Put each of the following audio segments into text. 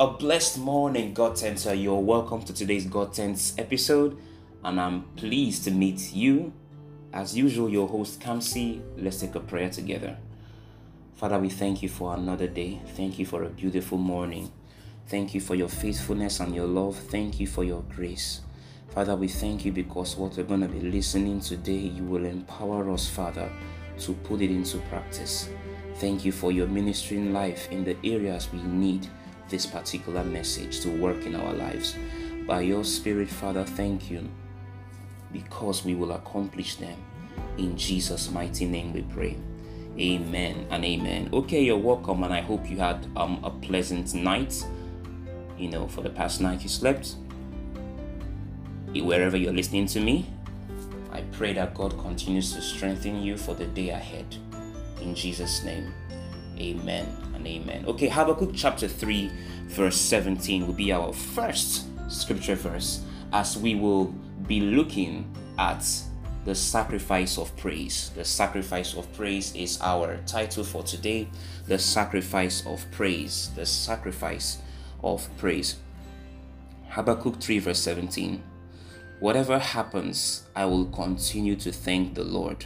A blessed morning, God Center. Uh, you're welcome to today's God Tense episode, and I'm pleased to meet you. As usual, your host Kamsi. Let's take a prayer together. Father, we thank you for another day. Thank you for a beautiful morning. Thank you for your faithfulness and your love. Thank you for your grace. Father, we thank you because what we're going to be listening today, you will empower us, Father, to put it into practice. Thank you for your ministering life in the areas we need this particular message to work in our lives. By your Spirit, Father, thank you because we will accomplish them. In Jesus' mighty name we pray. Amen and amen. Okay, you're welcome, and I hope you had um, a pleasant night. You know, for the past night you slept. Wherever you're listening to me, I pray that God continues to strengthen you for the day ahead. In Jesus' name, amen and amen. Okay, Habakkuk chapter 3, verse 17 will be our first scripture verse as we will be looking at the sacrifice of praise. The sacrifice of praise is our title for today. The sacrifice of praise. The sacrifice of praise. Habakkuk 3, verse 17. Whatever happens, I will continue to thank the Lord.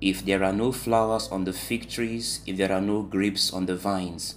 If there are no flowers on the fig trees, if there are no grapes on the vines,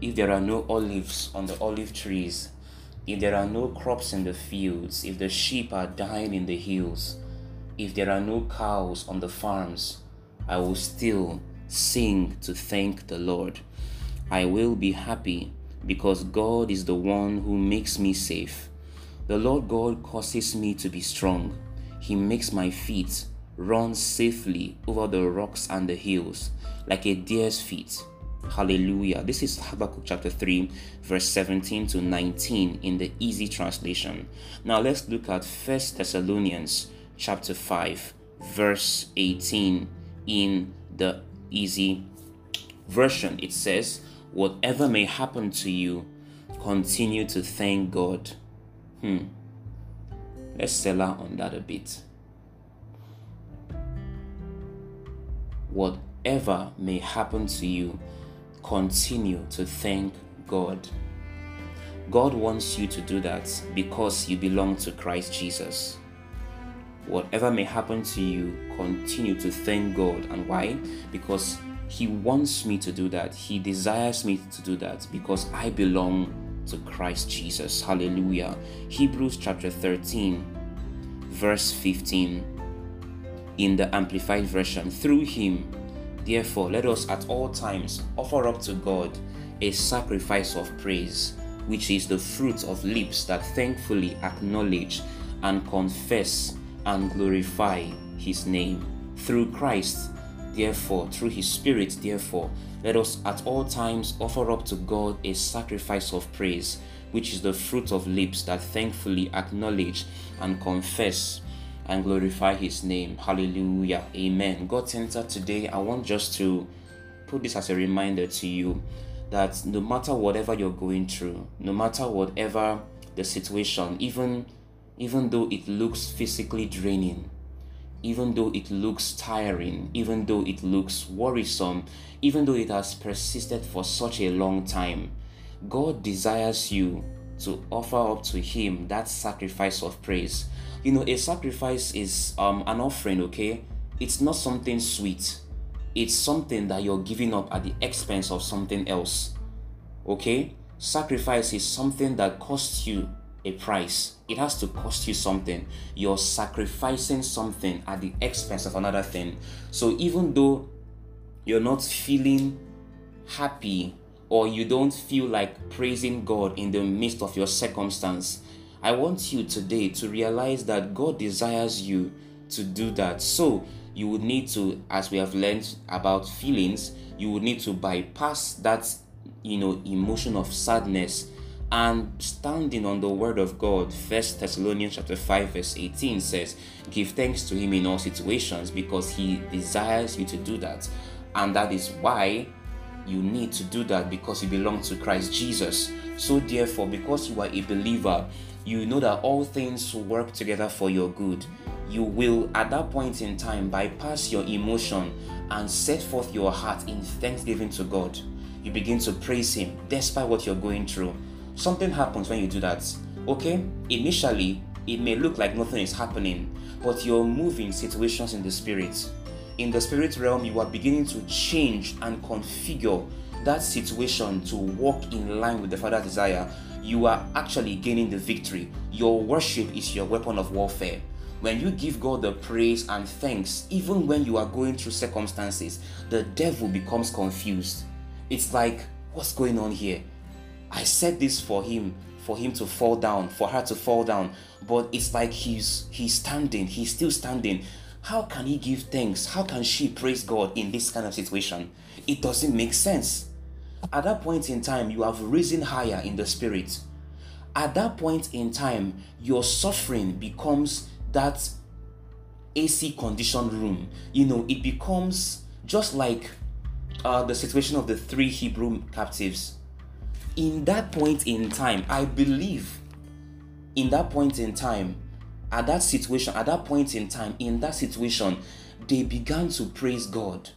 if there are no olives on the olive trees, if there are no crops in the fields, if the sheep are dying in the hills, if there are no cows on the farms, I will still sing to thank the Lord. I will be happy because God is the one who makes me safe. The Lord God causes me to be strong. He makes my feet run safely over the rocks and the hills, like a deer's feet. Hallelujah. This is Habakkuk chapter 3, verse 17 to 19 in the easy translation. Now let's look at First Thessalonians chapter 5, verse 18 in the easy version. It says, Whatever may happen to you, continue to thank God Hmm. Let's sell out on that a bit. Whatever may happen to you, continue to thank God. God wants you to do that because you belong to Christ Jesus. Whatever may happen to you, continue to thank God. And why? Because He wants me to do that. He desires me to do that because I belong to Christ Jesus. Hallelujah. Hebrews chapter 13, verse 15. In the Amplified Version, through him, therefore, let us at all times offer up to God a sacrifice of praise, which is the fruit of lips that thankfully acknowledge and confess and glorify his name. Through Christ, therefore, through his Spirit, therefore, let us at all times offer up to God a sacrifice of praise, which is the fruit of lips that thankfully acknowledge and confess and glorify His name. Hallelujah. Amen. God Center, today I want just to put this as a reminder to you that no matter whatever you're going through, no matter whatever the situation, even even though it looks physically draining, even though it looks tiring, even though it looks worrisome, even though it has persisted for such a long time, God desires you to offer up to Him that sacrifice of praise. You know, a sacrifice is um, an offering, okay? It's not something sweet, it's something that you're giving up at the expense of something else, okay? Sacrifice is something that costs you a price. It has to cost you something. You're sacrificing something at the expense of another thing. So even though you're not feeling happy or you don't feel like praising God in the midst of your circumstance, I want you today to realize that God desires you to do that. So you would need to, as we have learned about feelings, you would need to bypass that, you know, emotion of sadness and standing on the word of God, First Thessalonians chapter 5, verse 18 says, Give thanks to him in all situations because he desires you to do that. And that is why you need to do that because you belong to Christ Jesus. So, therefore, because you are a believer, you know that all things work together for your good. You will, at that point in time, bypass your emotion and set forth your heart in thanksgiving to God. You begin to praise Him despite what you're going through something happens when you do that. Okay, initially it may look like nothing is happening, but you're moving situations in the spirit. In the spirit realm, you are beginning to change and configure that situation to walk in line with the Father's desire. You are actually gaining the victory. Your worship is your weapon of warfare. When you give God the praise and thanks, even when you are going through circumstances, the devil becomes confused. It's like, what's going on here? I said this for him, for him to fall down, for her to fall down, but it's like he's he's standing, he's still standing. How can he give thanks? How can she praise God in this kind of situation? It doesn't make sense. At that point in time, you have risen higher in the spirit. At that point in time, your suffering becomes that AC conditioned room. You know, it becomes just like uh, the situation of the three Hebrew captives. In that point in time, I believe, in that point in time, at that situation, at that point in time, in that situation, they began to praise God.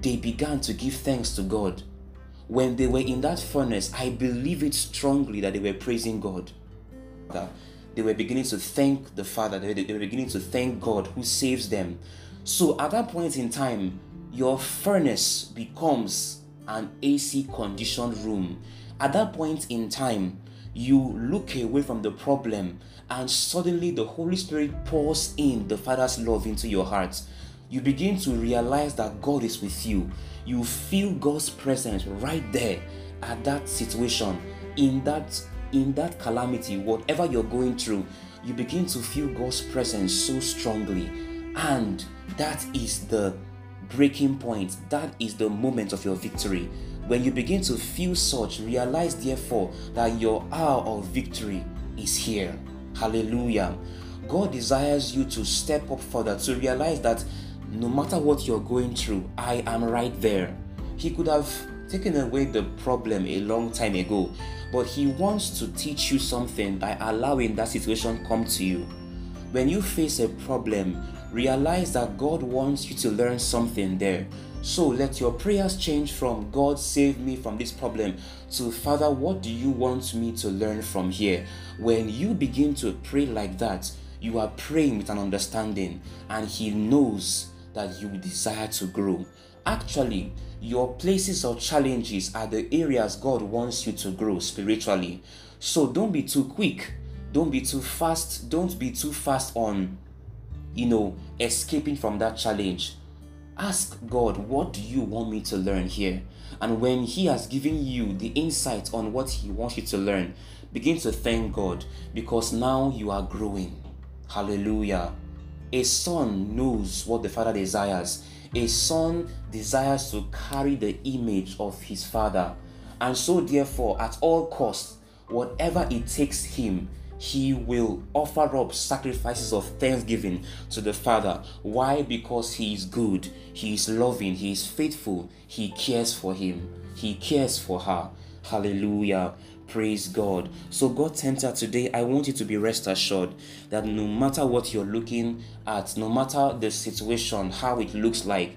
They began to give thanks to God. When they were in that furnace, I believe it strongly that they were praising God. That They were beginning to thank the Father, they were beginning to thank God who saves them. So at that point in time, your furnace becomes an AC conditioned room. At that point in time, you look away from the problem and suddenly the Holy Spirit pours in the Father's love into your heart. You begin to realize that God is with you. You feel God's presence right there at that situation, in that in that calamity, whatever you're going through, you begin to feel God's presence so strongly. And that is the breaking point. That is the moment of your victory. When you begin to feel such, realize therefore that your hour of victory is here. Hallelujah. God desires you to step up further, to realize that no matter what you're going through, I am right there. He could have taken away the problem a long time ago, but He wants to teach you something by allowing that situation come to you. When you face a problem, realize that God wants you to learn something there. So let your prayers change from God save me from this problem to Father, what do you want me to learn from here? When you begin to pray like that, you are praying with an understanding, and He knows that you desire to grow. Actually, your places of challenges are the areas God wants you to grow spiritually. So don't be too quick. Don't be too fast. Don't be too fast on, you know, escaping from that challenge. Ask God, what do you want me to learn here? And when He has given you the insight on what He wants you to learn, begin to thank God because now you are growing. Hallelujah. A son knows what the father desires a son desires to carry the image of his father. And so, therefore, at all costs, whatever it takes him, he will offer up sacrifices of thanksgiving to the Father. Why? Because he is good, he is loving, he is faithful, he cares for him, he cares for her. Hallelujah. Praise God. So, God Center today, I want you to be rest assured that no matter what you're looking at, no matter the situation, how it looks like,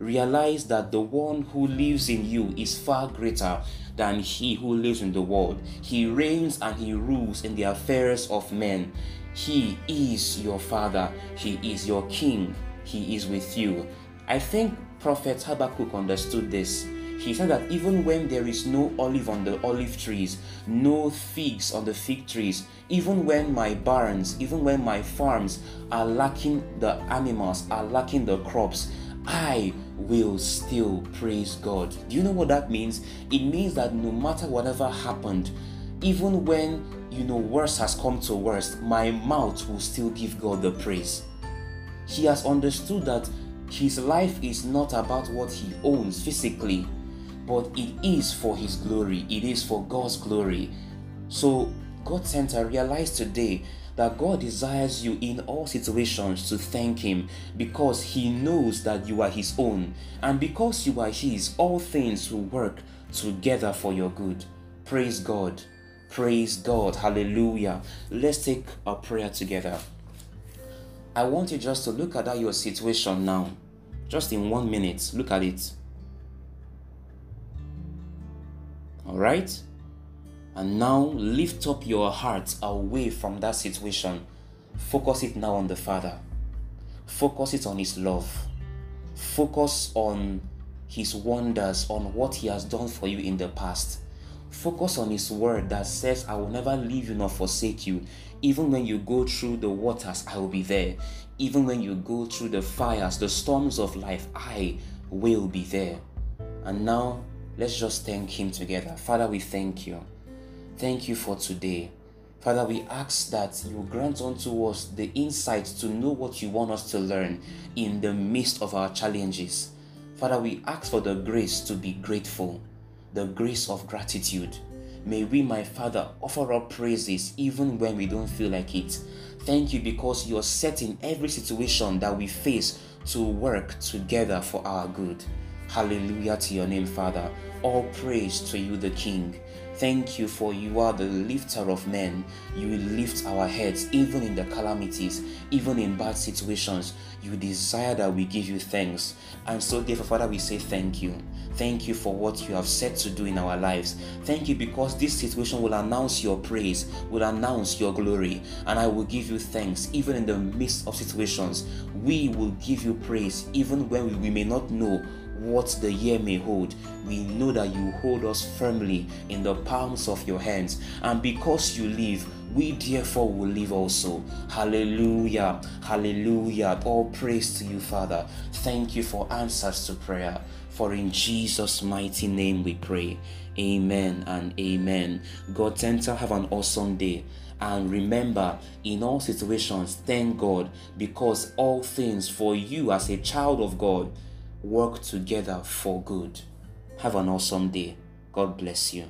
realize that the one who lives in you is far greater than he who lives in the world. He reigns and he rules in the affairs of men. He is your father, he is your king, he is with you. I think Prophet Habakkuk understood this he said that even when there is no olive on the olive trees, no figs on the fig trees, even when my barns, even when my farms are lacking the animals, are lacking the crops, I will still praise God. Do you know what that means? It means that no matter whatever happened, even when you know worse has come to worst, my mouth will still give God the praise. He has understood that his life is not about what he owns physically, but it is for His glory, it is for God's glory. So, God Center, realize today that God desires you in all situations to thank Him because He knows that you are His own, and because you are His, all things will work together for your good. Praise God. Praise God. Hallelujah. Let's take a prayer together. I want you just to look at that your situation now. Just in one minute, look at it. All right? And now lift up your heart away from that situation. Focus it now on the Father. Focus it on His love. Focus on His wonders, on what He has done for you in the past. Focus on His word that says, I will never leave you nor forsake you. Even when you go through the waters, I will be there. Even when you go through the fires, the storms of life, I will be there. And now, let's just thank Him together. Father, we thank you. Thank you for today. Father, we ask that you grant unto us the insight to know what you want us to learn in the midst of our challenges. Father, we ask for the grace to be grateful, the grace of gratitude. May we, my Father, offer up praises even when we don't feel like it. Thank you because you are setting every situation that we face to work together for our good. Hallelujah to your name, Father. All praise to you, the King. Thank you for you are the lifter of men. You lift our heads even in the calamities, even in bad situations. You desire that we give you thanks. And so, therefore, Father, we say thank you. Thank you for what you have said to do in our lives. Thank you because this situation will announce your praise, will announce your glory, and I will give you thanks even in the midst of situations. We will give you praise even when we may not know what the year may hold, we know that you hold us firmly in the palms of your hands. And because you live, we therefore will live also. Hallelujah. Hallelujah. All praise to you, Father. Thank you for answers to prayer. For in Jesus' mighty name we pray. Amen and amen. God Center, have an awesome day. And remember, in all situations, thank God because all things for you as a child of God work together for good. Have an awesome day. God bless you.